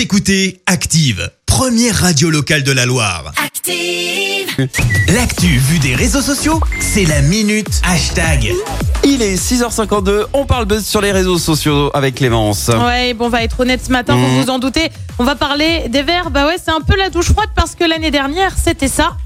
Vous écoutez Active, première radio locale de la Loire. Active. L'actu vue des réseaux sociaux, c'est la minute hashtag. Il est 6h52, on parle buzz sur les réseaux sociaux avec Clémence. Ouais, bon, on va être honnête ce matin, Mhm. vous vous en doutez. On va parler des verts. Bah ouais, c'est un peu la douche froide parce que l'année dernière, c'était ça.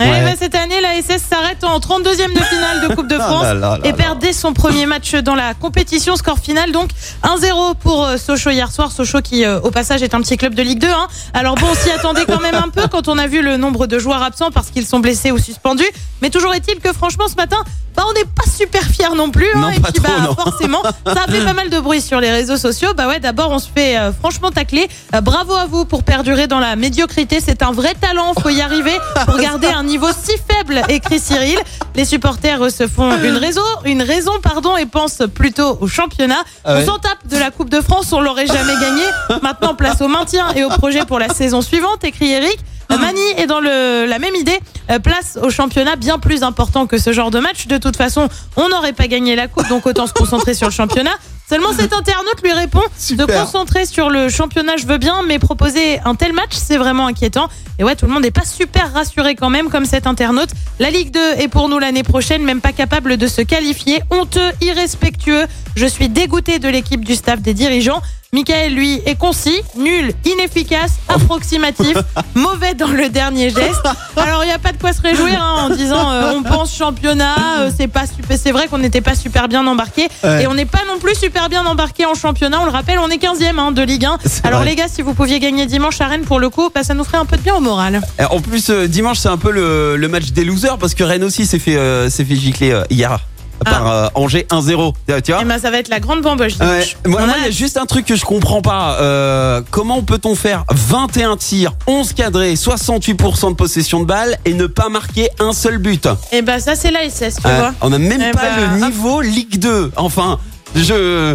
Ouais, Ouais. bah, cette année, la SS s'arrête en 32e de finale de Coupe de France là là là et perd dès son premier match dans la compétition. Score final donc 1-0 pour euh, Sochaux hier soir. Sochaux qui, euh, au passage, est un petit club de Ligue 2. Hein. Alors bon, on s'y attendait quand même un peu quand on a vu le nombre de joueurs absents parce qu'ils sont blessés ou suspendus. Mais toujours est-il que franchement, ce matin, bah, on n'est pas super fiers non plus. hein. Non, et pas puis, trop, bah, non. forcément, ça a fait pas mal de bruit sur les réseaux sociaux. Bah ouais, d'abord, on se fait euh, franchement tacler. Euh, bravo à vous pour perdurer dans la médiocrité. C'est un vrai talent. Faut y arriver pour garder un niveau si faible, écrit Cyril. Les supporters se font une raison, une raison, pardon, et pensent plutôt au championnat. Ah ouais. On s'en tape de la Coupe de France. On l'aurait jamais gagné. Maintenant, place au maintien et au projet pour la saison suivante, écrit Eric. Euh, Mani est dans le, la même idée. Euh, place au championnat bien plus important que ce genre de match. De toute façon, on n'aurait pas gagné la coupe, donc autant se concentrer sur le championnat. Seulement cet internaute lui répond Super. de concentrer sur le championnat, je veux bien, mais proposer un tel match, c'est vraiment inquiétant. Et ouais, tout le monde n'est pas super rassuré quand même, comme cet internaute. La Ligue 2 est pour nous l'année prochaine, même pas capable de se qualifier. Honteux, irrespectueux. Je suis dégoûté de l'équipe du staff des dirigeants. Michael, lui, est concis, nul, inefficace, approximatif, mauvais dans le dernier geste. Alors, il n'y a pas de quoi se réjouir hein, en disant euh, on pense championnat, euh, c'est pas super. C'est vrai qu'on n'était pas super bien embarqué Ouais. et on n'est pas non plus super bien embarqué en championnat. On le rappelle, on est 15e hein, de Ligue 1. C'est Alors, vrai. les gars, si vous pouviez gagner dimanche à Rennes pour le coup, bah, ça nous ferait un peu de bien au moral. Euh, En plus, euh, dimanche, c'est un peu le, le match des losers parce que Rennes aussi s'est fait, fait gicler hier par euh, Angers 1-0. Euh, Tu vois Et ben, ça va être la grande bamboche Ouais. dimanche. Moi, On moi, a il y a juste un truc que je comprends pas. Euh, comment peut-on faire 21 tirs, 11 cadrés, 68% de possession de balle et ne pas marquer un seul but? Et ben, ça, c'est la SS, tu Euh, vois. On n'a même Eh pas bah, le niveau Ligue 2. Enfin, je...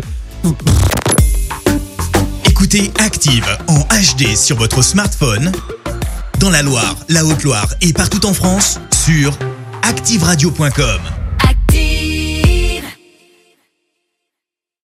Écoutez Active en HD sur votre smartphone, dans la Loire, la Haute-Loire et partout en France, sur activeradio.com.